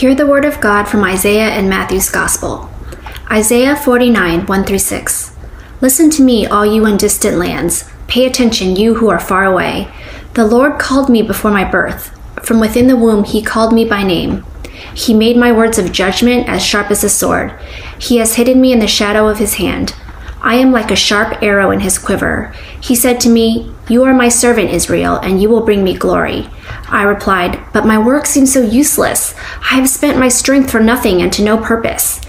Hear the word of God from Isaiah and Matthew's Gospel. Isaiah 49, 1 through 6. Listen to me, all you in distant lands. Pay attention, you who are far away. The Lord called me before my birth. From within the womb, he called me by name. He made my words of judgment as sharp as a sword. He has hidden me in the shadow of his hand. I am like a sharp arrow in his quiver. He said to me, You are my servant, Israel, and you will bring me glory. I replied, But my work seems so useless. I have spent my strength for nothing and to no purpose.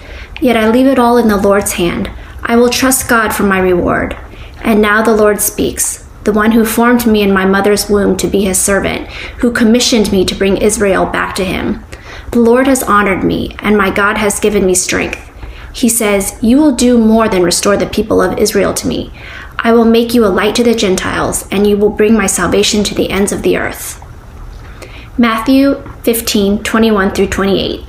Yet I leave it all in the Lord's hand. I will trust God for my reward. And now the Lord speaks, the one who formed me in my mother's womb to be his servant, who commissioned me to bring Israel back to him. The Lord has honored me, and my God has given me strength. He says, You will do more than restore the people of Israel to me. I will make you a light to the Gentiles, and you will bring my salvation to the ends of the earth. Matthew 15 21 through 28.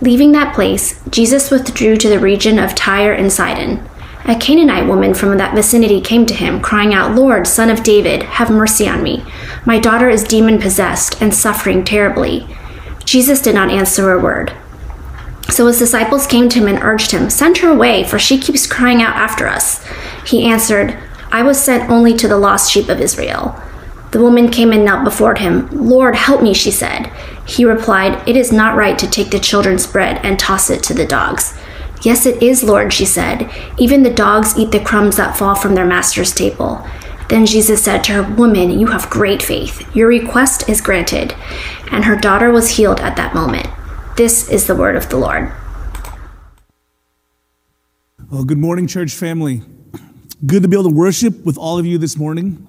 Leaving that place, Jesus withdrew to the region of Tyre and Sidon. A Canaanite woman from that vicinity came to him, crying out, Lord, son of David, have mercy on me. My daughter is demon possessed and suffering terribly. Jesus did not answer a word. So his disciples came to him and urged him, Send her away, for she keeps crying out after us. He answered, I was sent only to the lost sheep of Israel. The woman came and knelt before him. Lord, help me, she said. He replied, It is not right to take the children's bread and toss it to the dogs. Yes, it is, Lord, she said. Even the dogs eat the crumbs that fall from their master's table. Then Jesus said to her, Woman, you have great faith. Your request is granted. And her daughter was healed at that moment. This is the word of the Lord. Well, good morning, church family. Good to be able to worship with all of you this morning.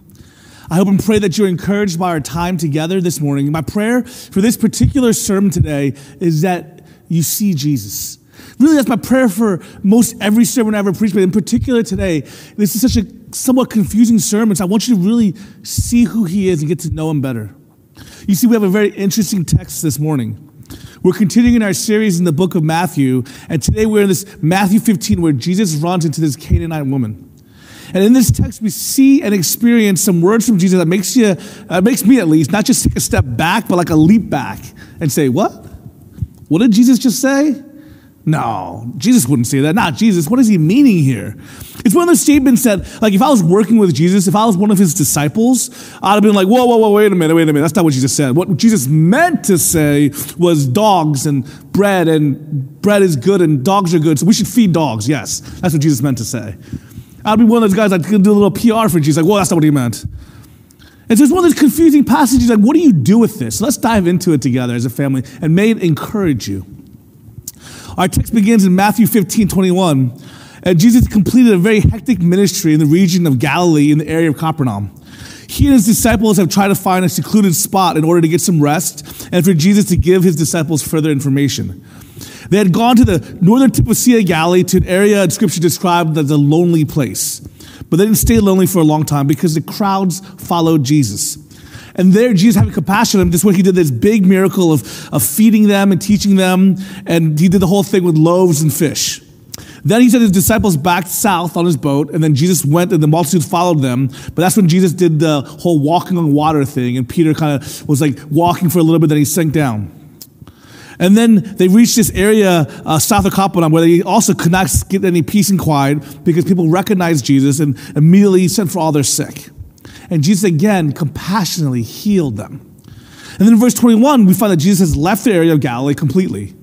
I hope and pray that you're encouraged by our time together this morning. My prayer for this particular sermon today is that you see Jesus. Really, that's my prayer for most every sermon I ever preach, but in particular today, this is such a somewhat confusing sermon, so I want you to really see who he is and get to know him better. You see, we have a very interesting text this morning. We're continuing in our series in the book of Matthew, and today we're in this Matthew 15 where Jesus runs into this Canaanite woman. And in this text, we see and experience some words from Jesus that makes you, uh, makes me at least, not just take a step back, but like a leap back and say, What? What did Jesus just say? No, Jesus wouldn't say that. Not Jesus. What is he meaning here? It's one of those statements that, like, if I was working with Jesus, if I was one of his disciples, I'd have been like, whoa, whoa, whoa, wait a minute, wait a minute. That's not what Jesus said. What Jesus meant to say was dogs and bread, and bread is good and dogs are good, so we should feed dogs. Yes, that's what Jesus meant to say. I'd be one of those guys that can do a little PR for Jesus, like, well, that's not what he meant. And so it's one of those confusing passages, like, what do you do with this? Let's dive into it together as a family, and may it encourage you. Our text begins in Matthew 15, 21. And Jesus completed a very hectic ministry in the region of Galilee in the area of Capernaum. He and his disciples have tried to find a secluded spot in order to get some rest and for Jesus to give his disciples further information. They had gone to the northern tip of Sea of Galilee to an area in Scripture described as a lonely place. But they didn't stay lonely for a long time because the crowds followed Jesus. And there, Jesus having compassion on them, is when he did this big miracle of, of feeding them and teaching them. And he did the whole thing with loaves and fish. Then he sent his disciples back south on his boat, and then Jesus went and the multitude followed them. But that's when Jesus did the whole walking on water thing, and Peter kind of was like walking for a little bit, then he sank down. And then they reached this area uh, south of Capernaum where they also could not get any peace and quiet because people recognized Jesus and immediately sent for all their sick. And Jesus again compassionately healed them. And then in verse 21, we find that Jesus has left the area of Galilee completely.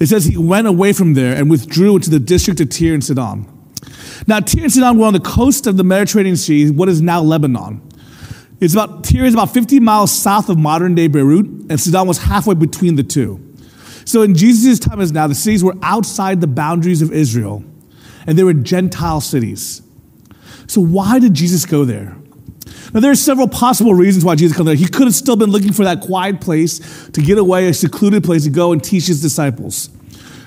It says he went away from there and withdrew into the district of Tyre and Sidon. Now, Tyre and Sidon were on the coast of the Mediterranean Sea, what is now Lebanon. It's about, Tyre is about 50 miles south of modern day Beirut, and Sidon was halfway between the two. So in Jesus' time as now, the cities were outside the boundaries of Israel, and they were Gentile cities. So why did Jesus go there? Now, there are several possible reasons why Jesus came there. He could have still been looking for that quiet place to get away, a secluded place to go and teach his disciples.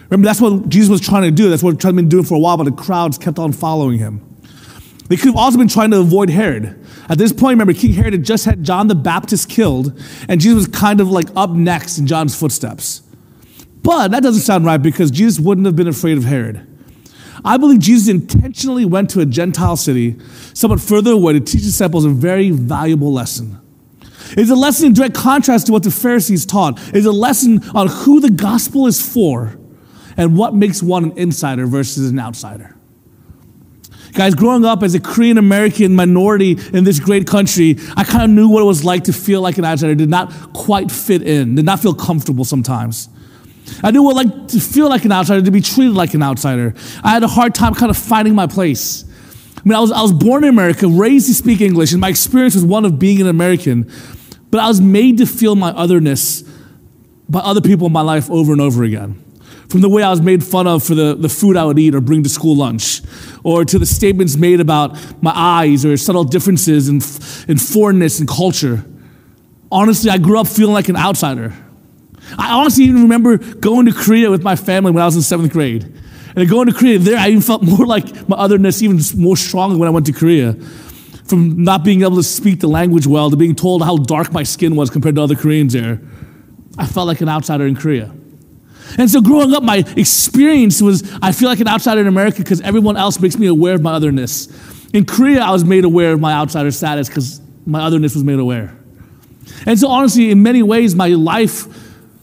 Remember, that's what Jesus was trying to do. That's what he had been doing for a while, but the crowds kept on following him. They could have also been trying to avoid Herod. At this point, remember, King Herod had just had John the Baptist killed, and Jesus was kind of like up next in John's footsteps. But that doesn't sound right because Jesus wouldn't have been afraid of Herod. I believe Jesus intentionally went to a Gentile city, somewhat further away, to teach disciples a very valuable lesson. It's a lesson in direct contrast to what the Pharisees taught. It's a lesson on who the gospel is for and what makes one an insider versus an outsider. Guys, growing up as a Korean American minority in this great country, I kind of knew what it was like to feel like an outsider, did not quite fit in, did not feel comfortable sometimes. I knew what like to feel like an outsider, to be treated like an outsider. I had a hard time kind of finding my place. I mean, I was, I was born in America, raised to speak English, and my experience was one of being an American. But I was made to feel my otherness by other people in my life over and over again. From the way I was made fun of for the, the food I would eat or bring to school lunch, or to the statements made about my eyes or subtle differences in, in foreignness and culture. Honestly, I grew up feeling like an outsider. I honestly even remember going to Korea with my family when I was in seventh grade. And going to Korea, there I even felt more like my otherness, even more strongly when I went to Korea. From not being able to speak the language well to being told how dark my skin was compared to other Koreans there, I felt like an outsider in Korea. And so growing up, my experience was I feel like an outsider in America because everyone else makes me aware of my otherness. In Korea, I was made aware of my outsider status because my otherness was made aware. And so, honestly, in many ways, my life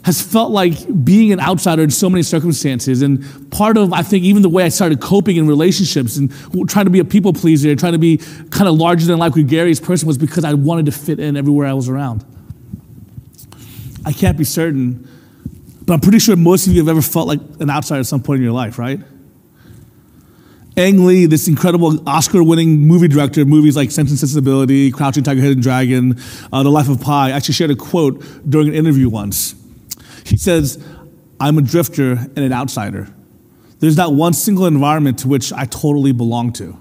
has felt like being an outsider in so many circumstances. And part of, I think, even the way I started coping in relationships and trying to be a people pleaser, trying to be kind of larger than life, gregarious person was because I wanted to fit in everywhere I was around. I can't be certain, but I'm pretty sure most of you have ever felt like an outsider at some point in your life, right? Ang Lee, this incredible Oscar winning movie director of movies like Sense and Sensibility, Crouching Tiger, Hidden Dragon, uh, The Life of Pi, actually shared a quote during an interview once. He says, I'm a drifter and an outsider. There's not one single environment to which I totally belong to.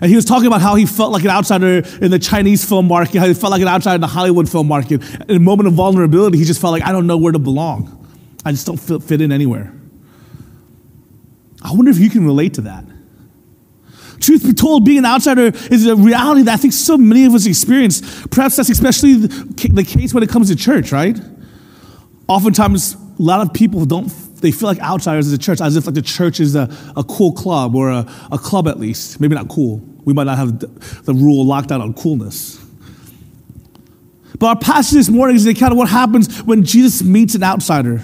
And he was talking about how he felt like an outsider in the Chinese film market, how he felt like an outsider in the Hollywood film market. In a moment of vulnerability, he just felt like, I don't know where to belong. I just don't fit in anywhere. I wonder if you can relate to that. Truth be told, being an outsider is a reality that I think so many of us experience. Perhaps that's especially the case when it comes to church, right? Oftentimes, a lot of people don't, they feel like outsiders as a church, as if like the church is a, a cool club or a, a club at least. Maybe not cool. We might not have the, the rule locked out on coolness. But our passage this morning is an account of what happens when Jesus meets an outsider.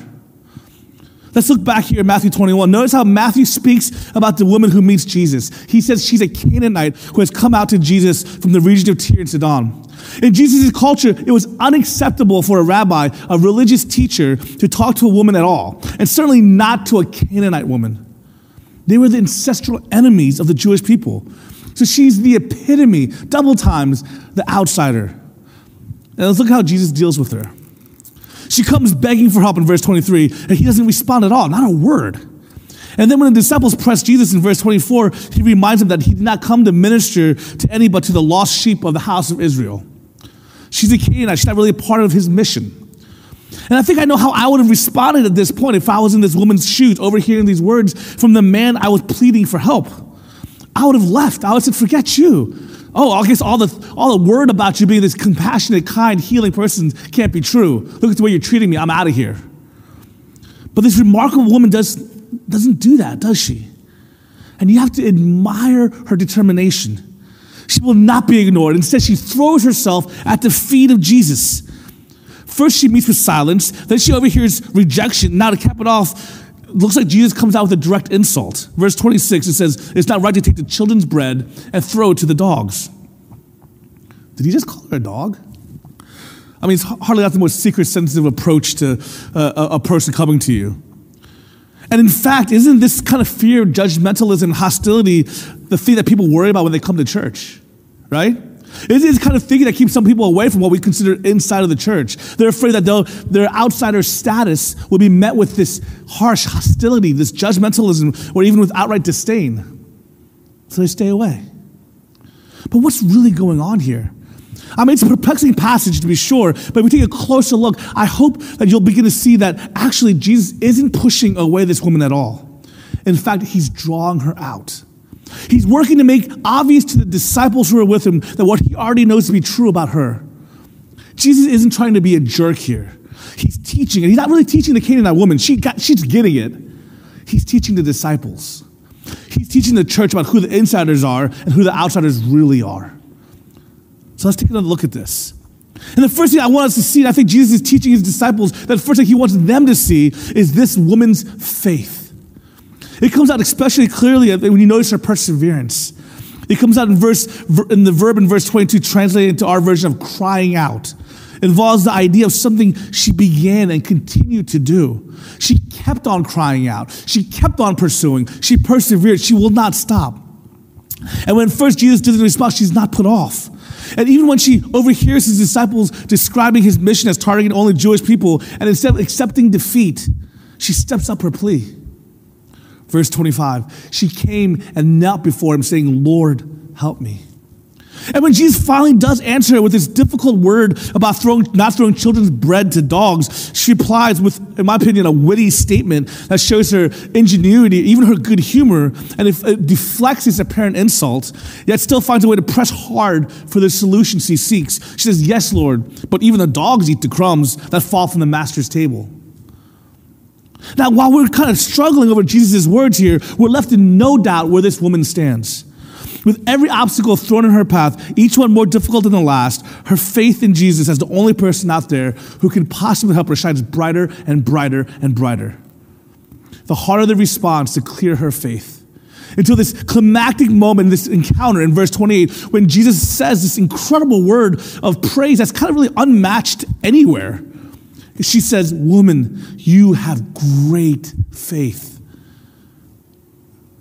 Let's look back here in Matthew 21. Notice how Matthew speaks about the woman who meets Jesus. He says she's a Canaanite who has come out to Jesus from the region of Tyre and Sidon. In Jesus' culture, it was unacceptable for a rabbi, a religious teacher, to talk to a woman at all, and certainly not to a Canaanite woman. They were the ancestral enemies of the Jewish people. So she's the epitome, double times, the outsider. And let's look how Jesus deals with her. She comes begging for help in verse 23, and he doesn't respond at all, not a word. And then when the disciples press Jesus in verse 24, he reminds them that he did not come to minister to any but to the lost sheep of the house of Israel. She's a Canaanite, she's not really a part of his mission. And I think I know how I would have responded at this point if I was in this woman's shoes, overhearing these words from the man I was pleading for help. I would have left. I would have said, forget you. Oh, I guess all the, all the word about you being this compassionate, kind, healing person can't be true. Look at the way you're treating me. I'm out of here. But this remarkable woman does, doesn't do that, does she? And you have to admire her determination. She will not be ignored. Instead, she throws herself at the feet of Jesus. First, she meets with silence. Then she overhears rejection. Now, to cap it off, looks like Jesus comes out with a direct insult. Verse 26, it says, It's not right to take the children's bread and throw it to the dogs. Did he just call her a dog? I mean, it's hardly not the most secret, sensitive approach to uh, a person coming to you. And in fact, isn't this kind of fear, judgmentalism, hostility the thing that people worry about when they come to church, right? It is kind of thinking that keeps some people away from what we consider inside of the church. They're afraid that their outsider status will be met with this harsh hostility, this judgmentalism, or even with outright disdain. So they stay away. But what's really going on here? I mean, it's a perplexing passage to be sure, but if we take a closer look, I hope that you'll begin to see that actually Jesus isn't pushing away this woman at all. In fact, he's drawing her out. He's working to make obvious to the disciples who are with him that what he already knows to be true about her. Jesus isn't trying to be a jerk here. He's teaching, and he's not really teaching the Canaanite woman. She got, she's getting it. He's teaching the disciples. He's teaching the church about who the insiders are and who the outsiders really are. So let's take another look at this. And the first thing I want us to see, and I think Jesus is teaching his disciples that the first thing he wants them to see is this woman's faith. It comes out especially clearly when you notice her perseverance. It comes out in verse in the verb in verse 22, translated into our version of crying out. It involves the idea of something she began and continued to do. She kept on crying out. She kept on pursuing. She persevered. She will not stop. And when first Jesus doesn't respond, she's not put off. And even when she overhears his disciples describing his mission as targeting only Jewish people, and instead of accepting defeat, she steps up her plea. Verse 25, she came and knelt before him, saying, Lord, help me. And when Jesus finally does answer her with this difficult word about throwing, not throwing children's bread to dogs, she replies with, in my opinion, a witty statement that shows her ingenuity, even her good humor, and if it deflects his apparent insult, yet still finds a way to press hard for the solution she seeks. She says, Yes, Lord, but even the dogs eat the crumbs that fall from the master's table. Now, while we're kind of struggling over Jesus' words here, we're left in no doubt where this woman stands. With every obstacle thrown in her path, each one more difficult than the last, her faith in Jesus as the only person out there who can possibly help her shines brighter and brighter and brighter. The harder the response, the clearer her faith. Until this climactic moment, this encounter in verse 28, when Jesus says this incredible word of praise that's kind of really unmatched anywhere. She says, Woman, you have great faith.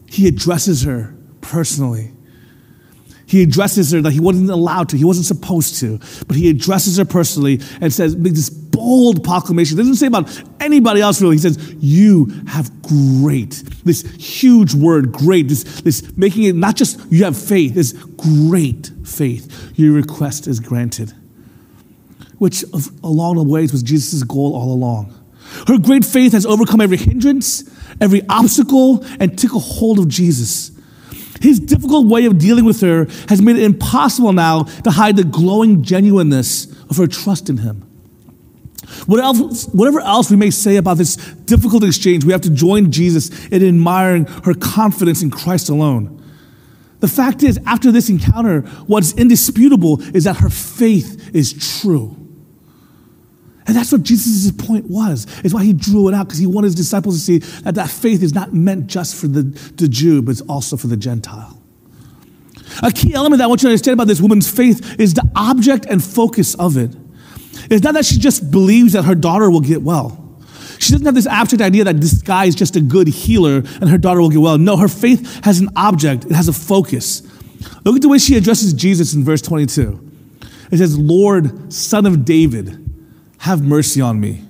He addresses her personally. He addresses her that he wasn't allowed to, he wasn't supposed to, but he addresses her personally and says, this bold proclamation. He doesn't say about anybody else really. He says, You have great. This huge word, great, this, this making it not just you have faith, this great faith. Your request is granted. Which, along the ways, was Jesus' goal all along. Her great faith has overcome every hindrance, every obstacle, and took a hold of Jesus. His difficult way of dealing with her has made it impossible now to hide the glowing genuineness of her trust in him. Whatever else we may say about this difficult exchange, we have to join Jesus in admiring her confidence in Christ alone. The fact is, after this encounter, what's indisputable is that her faith is true. And that's what Jesus' point was. It's why he drew it out, because he wanted his disciples to see that that faith is not meant just for the, the Jew, but it's also for the Gentile. A key element that I want you to understand about this woman's faith is the object and focus of it. It's not that she just believes that her daughter will get well. She doesn't have this abstract idea that this guy is just a good healer and her daughter will get well. No, her faith has an object, it has a focus. Look at the way she addresses Jesus in verse 22. It says, Lord, son of David have mercy on me.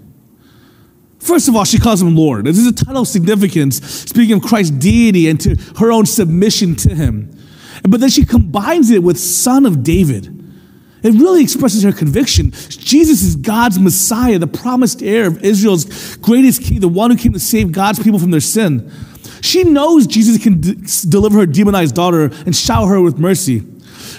First of all, she calls him Lord. This is a title of significance, speaking of Christ's deity and to her own submission to him. But then she combines it with Son of David. It really expresses her conviction. Jesus is God's Messiah, the promised heir of Israel's greatest king, the one who came to save God's people from their sin. She knows Jesus can d- deliver her demonized daughter and shower her with mercy.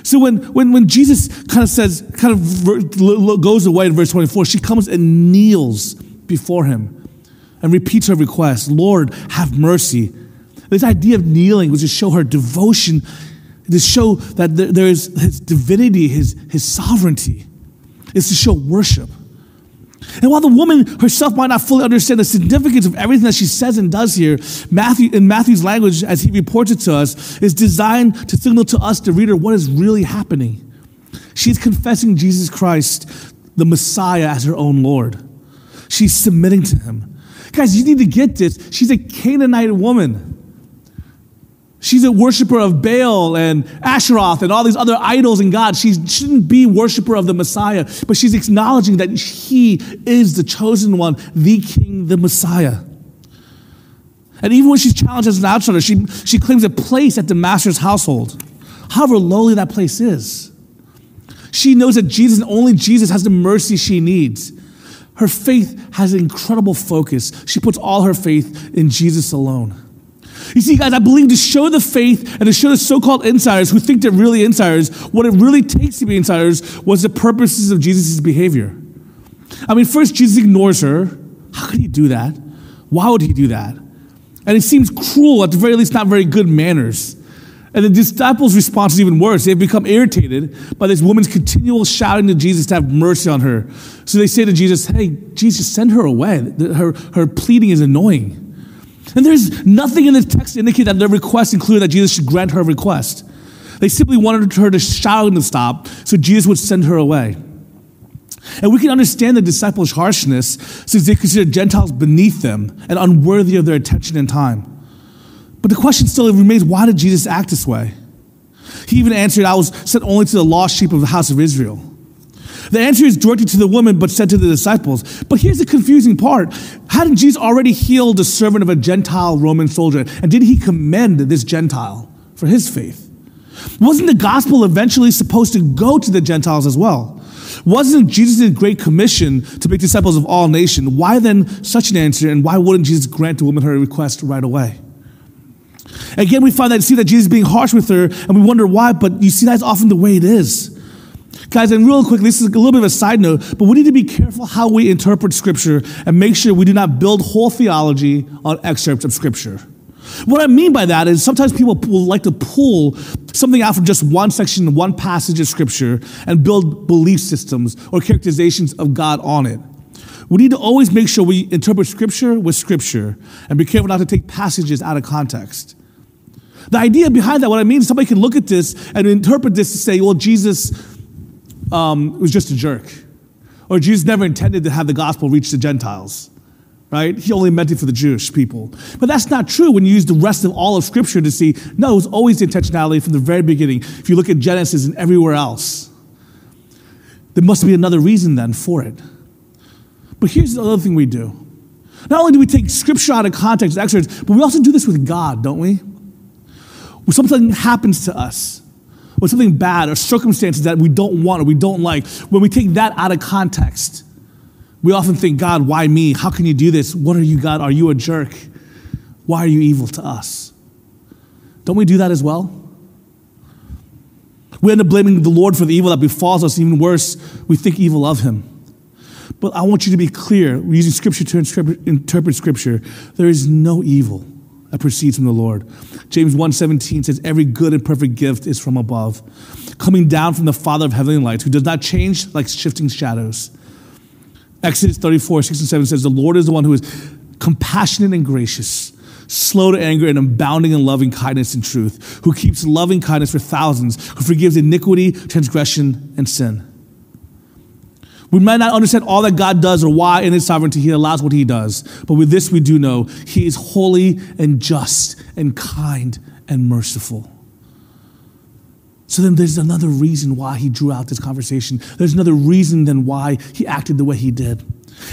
So when, when, when Jesus kind of says, kind of goes away in verse 24, she comes and kneels before him and repeats her request Lord, have mercy. This idea of kneeling was to show her devotion, to show that there is his divinity, his, his sovereignty. It's to show worship. And while the woman herself might not fully understand the significance of everything that she says and does here, Matthew, in Matthew's language, as he reports it to us, is designed to signal to us, the reader, what is really happening. She's confessing Jesus Christ, the Messiah, as her own Lord. She's submitting to him. Guys, you need to get this. She's a Canaanite woman. She's a worshiper of Baal and Asheroth and all these other idols and gods. She shouldn't be worshiper of the Messiah, but she's acknowledging that he is the chosen one, the king, the Messiah. And even when she's challenged as an outsider, she, she claims a place at the master's household, however lowly that place is. She knows that Jesus and only Jesus has the mercy she needs. Her faith has an incredible focus. She puts all her faith in Jesus alone. You see, guys, I believe to show the faith and to show the so called insiders who think they're really insiders, what it really takes to be insiders was the purposes of Jesus' behavior. I mean, first, Jesus ignores her. How could he do that? Why would he do that? And it seems cruel, at the very least, not very good manners. And the disciples' response is even worse. They've become irritated by this woman's continual shouting to Jesus to have mercy on her. So they say to Jesus, Hey, Jesus, send her away. Her, her pleading is annoying. And there's nothing in the text to indicate that their request included that Jesus should grant her request. They simply wanted her to shout to stop so Jesus would send her away. And we can understand the disciples' harshness since they considered Gentiles beneath them and unworthy of their attention and time. But the question still remains why did Jesus act this way? He even answered, I was sent only to the lost sheep of the house of Israel. The answer is directed to the woman, but said to the disciples. But here's the confusing part. Hadn't Jesus already healed the servant of a Gentile Roman soldier? And did he commend this Gentile for his faith? Wasn't the gospel eventually supposed to go to the Gentiles as well? Wasn't Jesus' great commission to make disciples of all nations? Why then such an answer, and why wouldn't Jesus grant the woman her request right away? Again, we find that see that Jesus being harsh with her, and we wonder why, but you see that's often the way it is. Guys, and real quick, this is a little bit of a side note, but we need to be careful how we interpret Scripture and make sure we do not build whole theology on excerpts of Scripture. What I mean by that is sometimes people will like to pull something out from just one section, one passage of Scripture, and build belief systems or characterizations of God on it. We need to always make sure we interpret Scripture with Scripture and be careful not to take passages out of context. The idea behind that, what I mean, is somebody can look at this and interpret this to say, well, Jesus um, it was just a jerk. Or Jesus never intended to have the gospel reach the Gentiles, right? He only meant it for the Jewish people. But that's not true when you use the rest of all of Scripture to see, no, it was always intentionality from the very beginning. If you look at Genesis and everywhere else, there must be another reason then for it. But here's the other thing we do. Not only do we take Scripture out of context, excerpts, but we also do this with God, don't we? When something happens to us, when something bad or circumstances that we don't want or we don't like, when we take that out of context, we often think, God, why me? How can you do this? What are you, God? Are you a jerk? Why are you evil to us? Don't we do that as well? We end up blaming the Lord for the evil that befalls us. Even worse, we think evil of Him. But I want you to be clear, We're using Scripture to interpret Scripture. There is no evil that proceeds from the Lord. James 1:17 says every good and perfect gift is from above, coming down from the Father of heavenly lights, who does not change like shifting shadows. Exodus 34, 6 and 7 says, The Lord is the one who is compassionate and gracious, slow to anger and abounding in loving kindness and truth, who keeps loving kindness for thousands, who forgives iniquity, transgression, and sin. We might not understand all that God does or why in His sovereignty He allows what He does, but with this we do know He is holy and just and kind and merciful. So then there's another reason why He drew out this conversation. There's another reason then why He acted the way He did.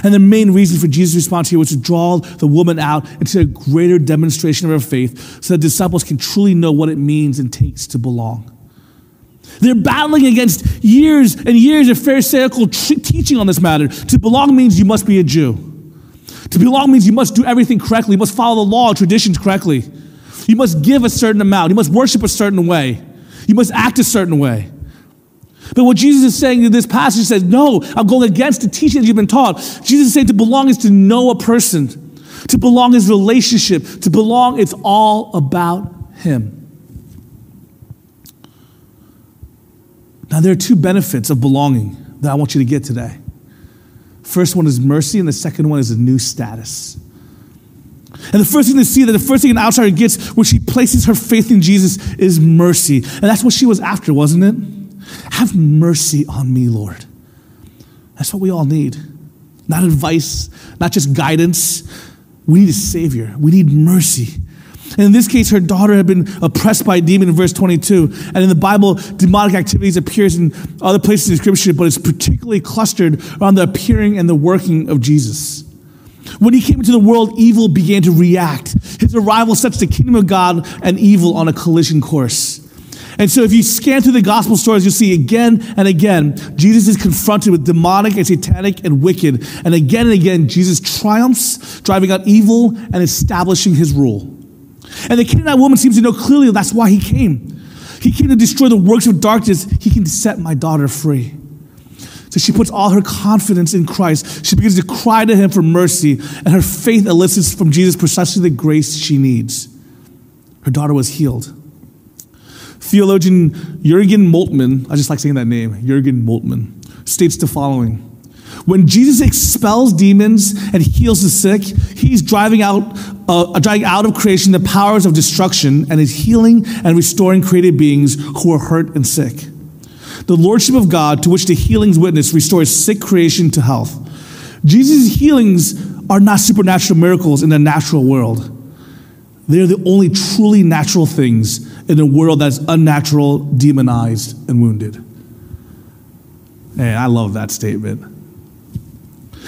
And the main reason for Jesus' response here was to draw the woman out into a greater demonstration of her faith so that disciples can truly know what it means and takes to belong. They're battling against years and years of Pharisaical teaching on this matter. To belong means you must be a Jew. To belong means you must do everything correctly. You must follow the law traditions correctly. You must give a certain amount. You must worship a certain way. You must act a certain way. But what Jesus is saying in this passage says, no, I'm going against the teaching that you've been taught. Jesus is saying to belong is to know a person. To belong is relationship. To belong, it's all about Him. Now, there are two benefits of belonging that I want you to get today. First one is mercy, and the second one is a new status. And the first thing to see that the first thing an outsider gets when she places her faith in Jesus is mercy. And that's what she was after, wasn't it? Have mercy on me, Lord. That's what we all need. Not advice, not just guidance. We need a Savior. We need mercy. And in this case, her daughter had been oppressed by a demon in verse 22. And in the Bible, demonic activities appears in other places in Scripture, but it's particularly clustered around the appearing and the working of Jesus. When he came into the world, evil began to react. His arrival sets the kingdom of God and evil on a collision course. And so, if you scan through the gospel stories, you'll see again and again, Jesus is confronted with demonic and satanic and wicked. And again and again, Jesus triumphs, driving out evil and establishing his rule. And the Canaanite woman seems to know clearly that's why he came. He came to destroy the works of darkness. He can set my daughter free. So she puts all her confidence in Christ. She begins to cry to him for mercy, and her faith elicits from Jesus precisely the grace she needs. Her daughter was healed. Theologian Jurgen Moltmann, I just like saying that name, Jurgen Moltmann, states the following. When Jesus expels demons and heals the sick, he's driving out, uh, driving out of creation the powers of destruction and is healing and restoring created beings who are hurt and sick. The lordship of God, to which the healings witness, restores sick creation to health. Jesus' healings are not supernatural miracles in the natural world. They are the only truly natural things in a world that's unnatural, demonized, and wounded. Hey, I love that statement.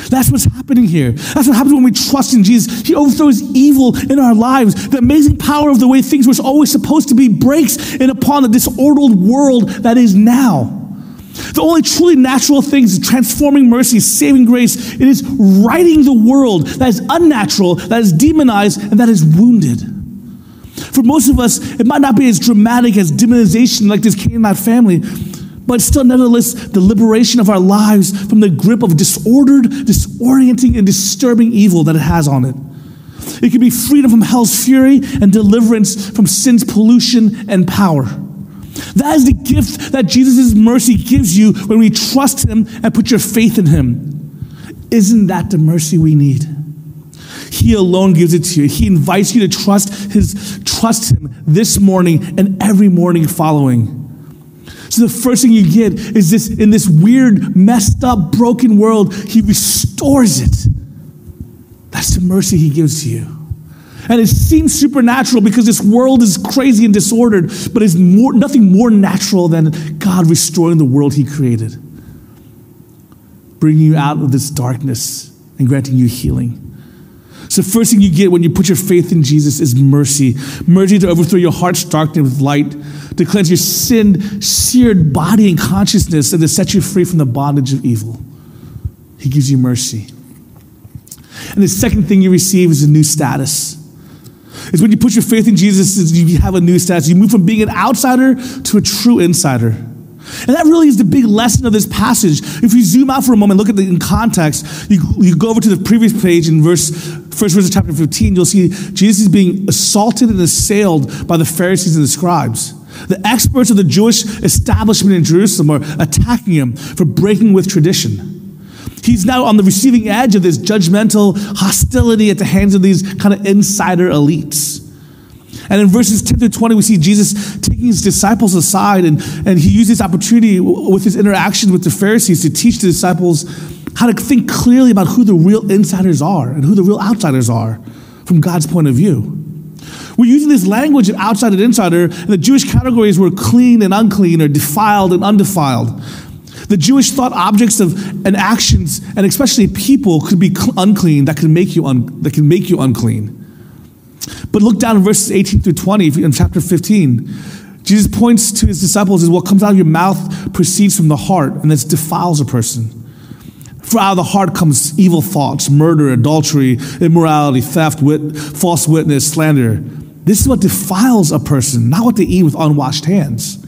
That's what's happening here. That's what happens when we trust in Jesus. He overthrows evil in our lives. The amazing power of the way things were always supposed to be breaks in upon the disordered world that is now. The only truly natural things is transforming mercy, saving grace. It is righting the world that is unnatural, that is demonized, and that is wounded. For most of us, it might not be as dramatic as demonization like this Canaanite family, but still, nevertheless, the liberation of our lives from the grip of disordered, disorienting, and disturbing evil that it has on it. It can be freedom from hell's fury and deliverance from sin's pollution and power. That is the gift that Jesus' mercy gives you when we trust Him and put your faith in Him. Isn't that the mercy we need? He alone gives it to you. He invites you to trust His trust Him this morning and every morning following. So the first thing you get is this in this weird, messed up, broken world, he restores it. That's the mercy he gives to you. And it seems supernatural because this world is crazy and disordered, but it's more, nothing more natural than God restoring the world he created, bringing you out of this darkness and granting you healing. So, first thing you get when you put your faith in Jesus is mercy. Mercy to overthrow your heart's darkness with light, to cleanse your sin seared body and consciousness, and to set you free from the bondage of evil. He gives you mercy. And the second thing you receive is a new status. Is when you put your faith in Jesus, you have a new status. You move from being an outsider to a true insider. And that really is the big lesson of this passage. If we zoom out for a moment, look at it in context, you, you go over to the previous page in verse, first verse of chapter 15, you'll see Jesus is being assaulted and assailed by the Pharisees and the scribes. The experts of the Jewish establishment in Jerusalem are attacking him for breaking with tradition. He's now on the receiving edge of this judgmental hostility at the hands of these kind of insider elites. And in verses 10 through 20, we see Jesus taking his disciples aside, and, and he used this opportunity with his interaction with the Pharisees to teach the disciples how to think clearly about who the real insiders are and who the real outsiders are from God's point of view. We're using this language of outside and insider, and the Jewish categories were clean and unclean, or defiled and undefiled. The Jewish thought objects of and actions, and especially people, could be unclean that can make you un, that can make you unclean. But look down in verses 18 through 20 in chapter 15. Jesus points to his disciples as what comes out of your mouth proceeds from the heart, and this defiles a person. For out of the heart comes evil thoughts, murder, adultery, immorality, theft, wit, false witness, slander. This is what defiles a person, not what they eat with unwashed hands.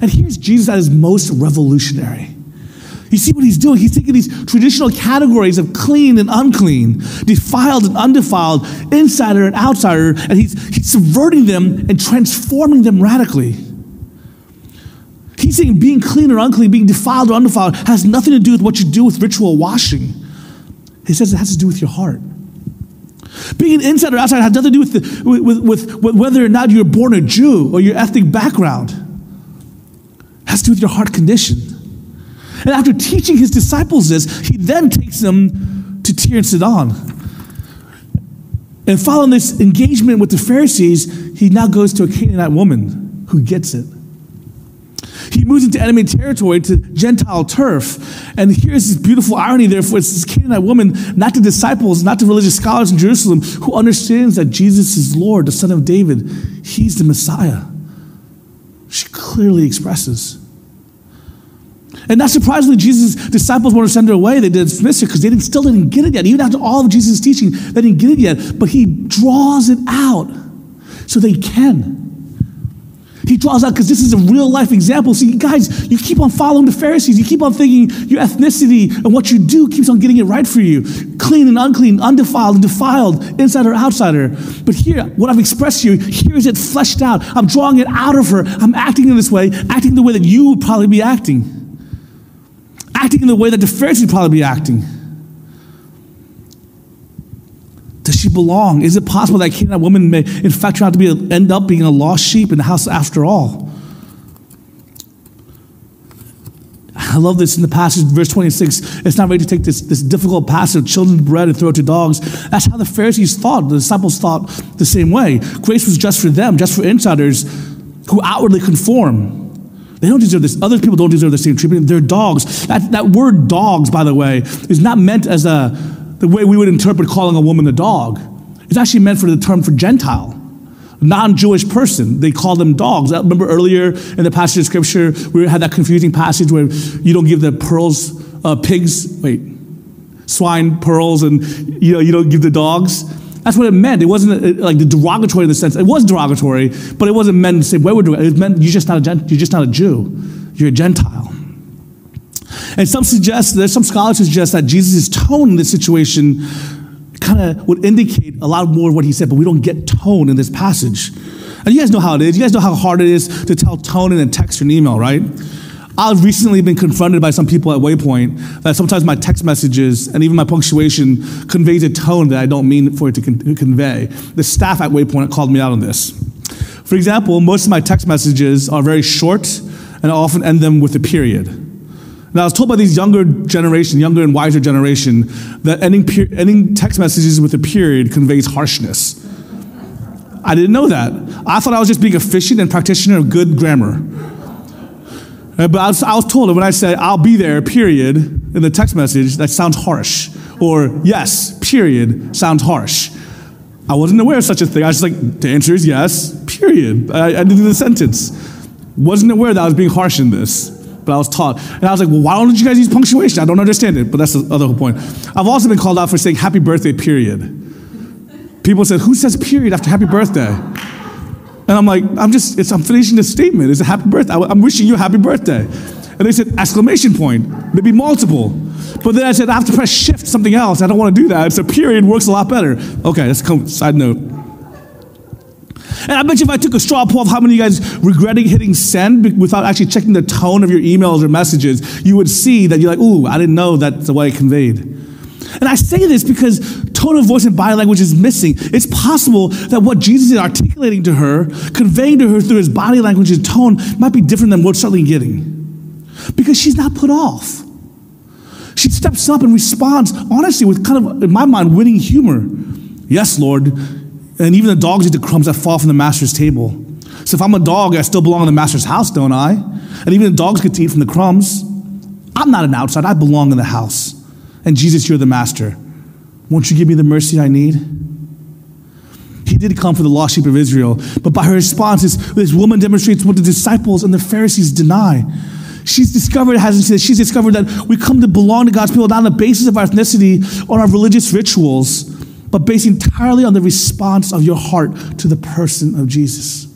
And here's Jesus at his most revolutionary. You see what he's doing? He's taking these traditional categories of clean and unclean, defiled and undefiled, insider and outsider, and he's, he's subverting them and transforming them radically. He's saying being clean or unclean, being defiled or undefiled, has nothing to do with what you do with ritual washing. He says it has to do with your heart. Being an insider or outsider has nothing to do with, the, with, with, with whether or not you're born a Jew or your ethnic background. It has to do with your heart condition. And after teaching his disciples this, he then takes them to Tyre and Sidon. And following this engagement with the Pharisees, he now goes to a Canaanite woman who gets it. He moves into enemy territory to Gentile turf. And here's this beautiful irony there for it's this Canaanite woman, not the disciples, not the religious scholars in Jerusalem, who understands that Jesus is Lord, the Son of David. He's the Messiah. She clearly expresses. And not surprisingly, Jesus' disciples wanted to send her away. They dismissed her because they didn't, still didn't get it yet. Even after all of Jesus' teaching, they didn't get it yet. But he draws it out so they can. He draws out because this is a real life example. See, guys, you keep on following the Pharisees. You keep on thinking your ethnicity and what you do keeps on getting it right for you clean and unclean, undefiled and defiled, insider, or outsider. But here, what I've expressed to you, here is it fleshed out. I'm drawing it out of her. I'm acting in this way, acting the way that you would probably be acting, acting in the way that the Pharisees probably be acting. Does she belong? Is it possible that Canaanite woman may, in fact, turn out to be a, end up being a lost sheep in the house after all? I love this in the passage, verse 26. It's not ready to take this, this difficult passage of children's bread and throw it to dogs. That's how the Pharisees thought. The disciples thought the same way. Grace was just for them, just for insiders who outwardly conform. They don't deserve this. Other people don't deserve the same treatment. They're dogs. That, that word dogs, by the way, is not meant as a the way we would interpret calling a woman a dog. It's actually meant for the term for Gentile, non Jewish person. They call them dogs. I remember earlier in the passage of scripture, we had that confusing passage where you don't give the pearls, uh, pigs, wait, swine pearls, and you, know, you don't give the dogs. That's what it meant. It wasn't uh, like the derogatory in the sense. It was derogatory, but it wasn't meant same way we're doing it. Meant you're just not a, you're just not a Jew. You're a Gentile. And some suggest, there's some scholars suggest that Jesus' tone in this situation kind of would indicate a lot more of what he said, but we don't get tone in this passage. And you guys know how it is. You guys know how hard it is to tell tone in a text or an email, right? I've recently been confronted by some people at Waypoint that sometimes my text messages and even my punctuation conveys a tone that I don't mean for it to con- convey. The staff at Waypoint called me out on this. For example, most of my text messages are very short and I often end them with a period. Now, I was told by these younger generation, younger and wiser generation, that ending, per- ending text messages with a period conveys harshness. I didn't know that. I thought I was just being efficient and practitioner of good grammar. Uh, but I was, I was told that when I said, I'll be there, period, in the text message, that sounds harsh. Or yes, period, sounds harsh. I wasn't aware of such a thing. I was just like, the answer is yes, period. I, I did the sentence. Wasn't aware that I was being harsh in this but I was taught. And I was like, well, why don't you guys use punctuation? I don't understand it, but that's the other whole point. I've also been called out for saying happy birthday, period. People said, who says period after happy birthday? And I'm like, I'm just, I'm finishing the statement. It's a happy birthday. I'm wishing you a happy birthday. And they said, exclamation point, maybe multiple. But then I said, I have to press shift something else. I don't want to do that. So period works a lot better. Okay, that's a side note. And I bet you if I took a straw poll of how many of you guys regretting hitting send without actually checking the tone of your emails or messages, you would see that you're like, ooh, I didn't know that's the way it conveyed. And I say this because tone of voice and body language is missing. It's possible that what Jesus is articulating to her, conveying to her through his body language and tone, might be different than what she's certainly getting. Because she's not put off. She steps up and responds, honestly, with kind of, in my mind, winning humor. Yes, Lord, and even the dogs eat the crumbs that fall from the master's table. So if I'm a dog, I still belong in the master's house, don't I? And even the dogs get to eat from the crumbs. I'm not an outside, I belong in the house. And Jesus, you're the master. Won't you give me the mercy I need? He did come for the lost sheep of Israel, but by her response, this woman demonstrates what the disciples and the Pharisees deny. She's discovered, hasn't she? She's discovered that we come to belong to God's people not on the basis of our ethnicity or our religious rituals, but based entirely on the response of your heart to the person of Jesus.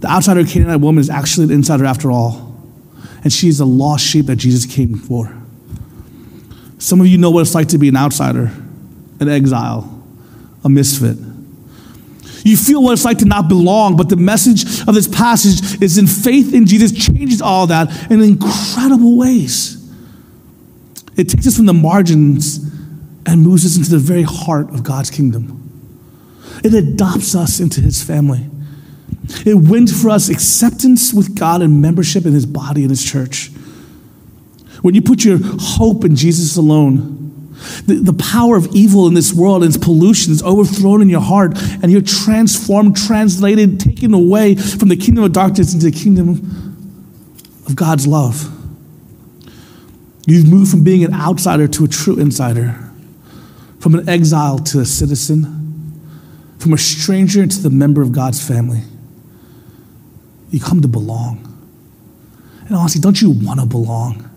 The outsider Canaanite woman is actually an insider after all, and she is a lost sheep that Jesus came for. Some of you know what it's like to be an outsider, an exile, a misfit. You feel what it's like to not belong, but the message of this passage is in faith in Jesus changes all that in incredible ways. It takes us from the margins and moves us into the very heart of God's kingdom. It adopts us into his family. It wins for us acceptance with God and membership in his body and his church. When you put your hope in Jesus alone, the, the power of evil in this world and its pollution is overthrown in your heart, and you're transformed, translated, taken away from the kingdom of darkness into the kingdom of God's love. You've moved from being an outsider to a true insider from an exile to a citizen, from a stranger to the member of God's family. You come to belong. And honestly, don't you want to belong?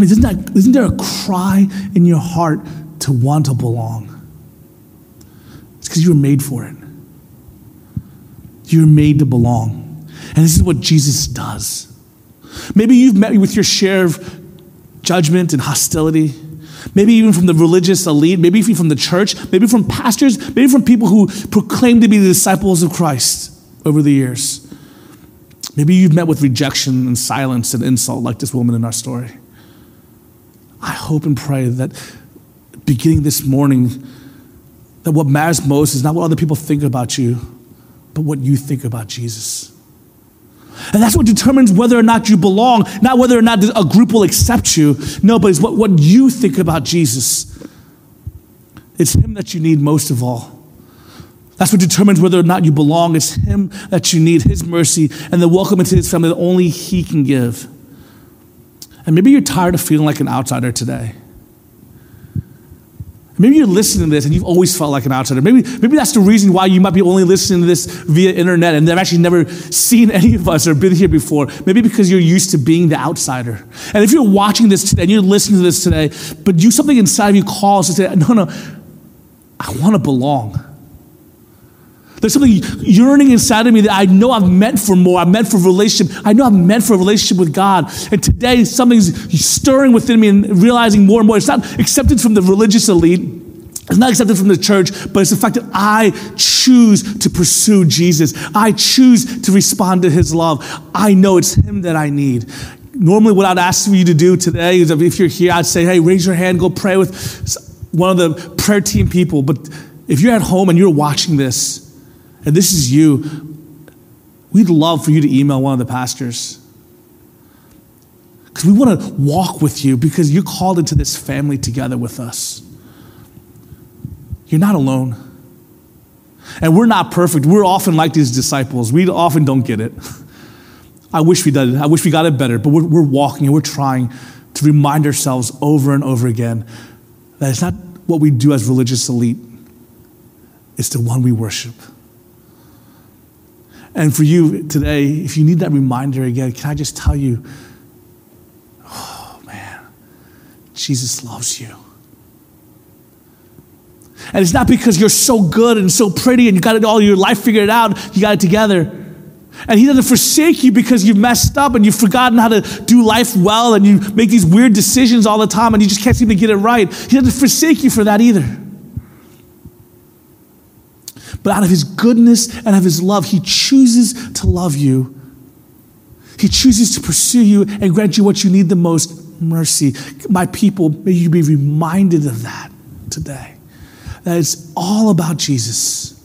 I mean, isn't, that, isn't there a cry in your heart to want to belong? It's because you were made for it. You're made to belong. And this is what Jesus does. Maybe you've met with your share of judgment and hostility. Maybe even from the religious elite, maybe even from the church, maybe from pastors, maybe from people who proclaim to be the disciples of Christ over the years. Maybe you've met with rejection and silence and insult like this woman in our story. I hope and pray that beginning this morning, that what matters most is not what other people think about you, but what you think about Jesus. And that's what determines whether or not you belong, not whether or not a group will accept you. No, but it's what, what you think about Jesus. It's Him that you need most of all. That's what determines whether or not you belong. It's Him that you need, His mercy, and the welcome into His family that only He can give. And maybe you're tired of feeling like an outsider today. Maybe you're listening to this and you've always felt like an outsider. Maybe, maybe that's the reason why you might be only listening to this via internet and they've actually never seen any of us or been here before. Maybe because you're used to being the outsider. And if you're watching this today and you're listening to this today, but you something inside of you calls to say, no, no, I want to belong. There's something yearning inside of me that I know I'm meant for more. I'm meant for relationship. I know I'm meant for a relationship with God. And today, something's stirring within me and realizing more and more. It's not accepted from the religious elite. It's not accepted from the church, but it's the fact that I choose to pursue Jesus. I choose to respond to his love. I know it's him that I need. Normally, what I'd ask for you to do today is if you're here, I'd say, hey, raise your hand, go pray with one of the prayer team people. But if you're at home and you're watching this, and this is you, we'd love for you to email one of the pastors. Because we want to walk with you because you're called into this family together with us. You're not alone. And we're not perfect. We're often like these disciples. We often don't get it. I wish we did. I wish we got it better, but we're, we're walking and we're trying to remind ourselves over and over again that it's not what we do as religious elite, it's the one we worship. And for you today, if you need that reminder again, can I just tell you, oh man, Jesus loves you. And it's not because you're so good and so pretty and you got it all your life figured out, you got it together. And he doesn't forsake you because you've messed up and you've forgotten how to do life well and you make these weird decisions all the time and you just can't seem to get it right. He doesn't forsake you for that either. But out of his goodness and of his love, he chooses to love you. He chooses to pursue you and grant you what you need the most mercy. My people, may you be reminded of that today. That it's all about Jesus.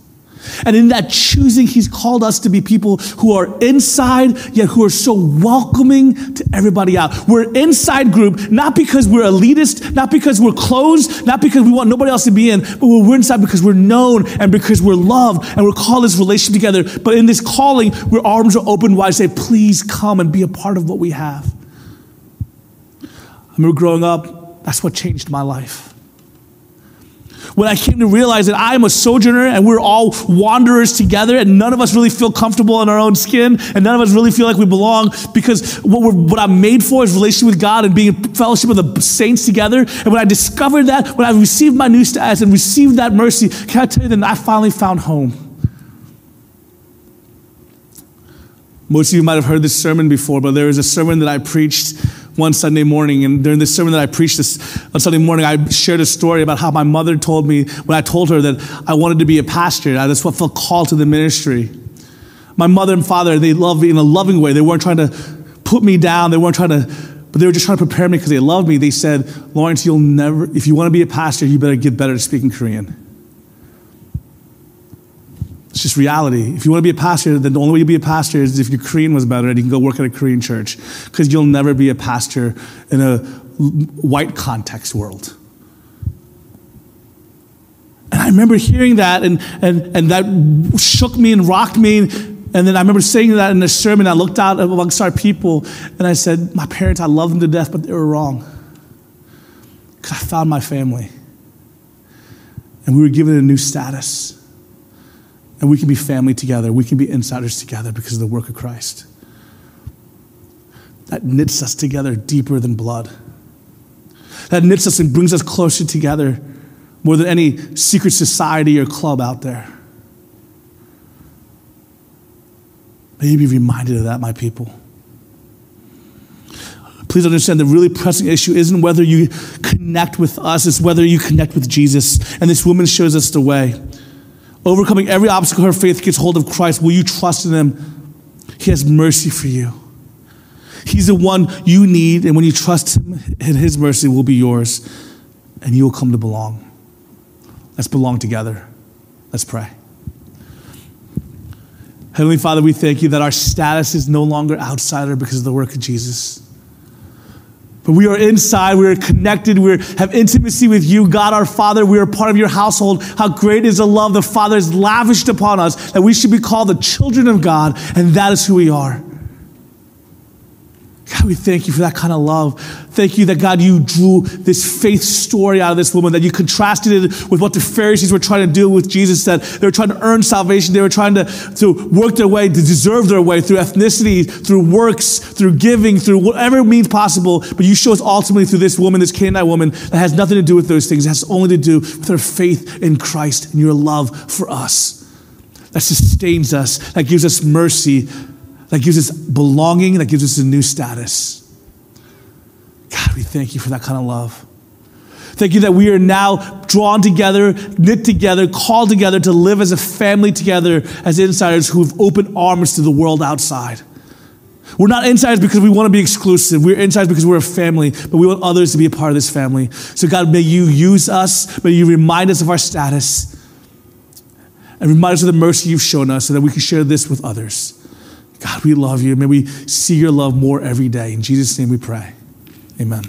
And in that choosing, He's called us to be people who are inside, yet who are so welcoming to everybody out. We're inside group, not because we're elitist, not because we're closed, not because we want nobody else to be in, but we're inside because we're known and because we're loved and we're called this relationship together. But in this calling, our arms are open wide, say, please come and be a part of what we have. I remember growing up, that's what changed my life when I came to realize that I'm a sojourner and we're all wanderers together and none of us really feel comfortable in our own skin and none of us really feel like we belong because what, we're, what I'm made for is relationship with God and being in fellowship with the saints together. And when I discovered that, when I received my new status and received that mercy, can I tell you that I finally found home? Most of you might have heard this sermon before, but there was a sermon that I preached one Sunday morning, and during this sermon that I preached this on Sunday morning, I shared a story about how my mother told me when I told her that I wanted to be a pastor. That's what felt called to the ministry. My mother and father, they loved me in a loving way. They weren't trying to put me down. They weren't trying to, but they were just trying to prepare me because they loved me. They said, Lawrence, you'll never, if you want to be a pastor, you better get better at speaking Korean. It's just reality. If you want to be a pastor, then the only way you be a pastor is if your Korean was better and you can go work at a Korean church. Because you'll never be a pastor in a white context world. And I remember hearing that, and, and, and that shook me and rocked me. And then I remember saying that in a sermon. I looked out amongst our people, and I said, My parents, I love them to death, but they were wrong. Because I found my family. And we were given a new status. And we can be family together. We can be insiders together because of the work of Christ. That knits us together deeper than blood. That knits us and brings us closer together more than any secret society or club out there. May you be reminded of that, my people. Please understand the really pressing issue isn't whether you connect with us, it's whether you connect with Jesus. And this woman shows us the way. Overcoming every obstacle, her faith gets hold of Christ. Will you trust in Him? He has mercy for you. He's the one you need, and when you trust Him, and His mercy will be yours, and you will come to belong. Let's belong together. Let's pray. Heavenly Father, we thank you that our status is no longer outsider because of the work of Jesus. But we are inside, we are connected, we have intimacy with you, God our Father. We are part of your household. How great is the love the Father has lavished upon us that we should be called the children of God, and that is who we are. God, we thank you for that kind of love. Thank you that, God, you drew this faith story out of this woman, that you contrasted it with what the Pharisees were trying to do with Jesus, that they were trying to earn salvation. They were trying to, to work their way, to deserve their way through ethnicity, through works, through giving, through whatever means possible. But you show us ultimately through this woman, this Canaanite woman, that has nothing to do with those things. It has only to do with her faith in Christ and your love for us. That sustains us, that gives us mercy, that gives us belonging, that gives us a new status. God, we thank you for that kind of love. Thank you that we are now drawn together, knit together, called together to live as a family together as insiders who have opened arms to the world outside. We're not insiders because we want to be exclusive. We're insiders because we're a family, but we want others to be a part of this family. So, God, may you use us, may you remind us of our status, and remind us of the mercy you've shown us so that we can share this with others. God, we love you. May we see your love more every day. In Jesus' name we pray. Amen.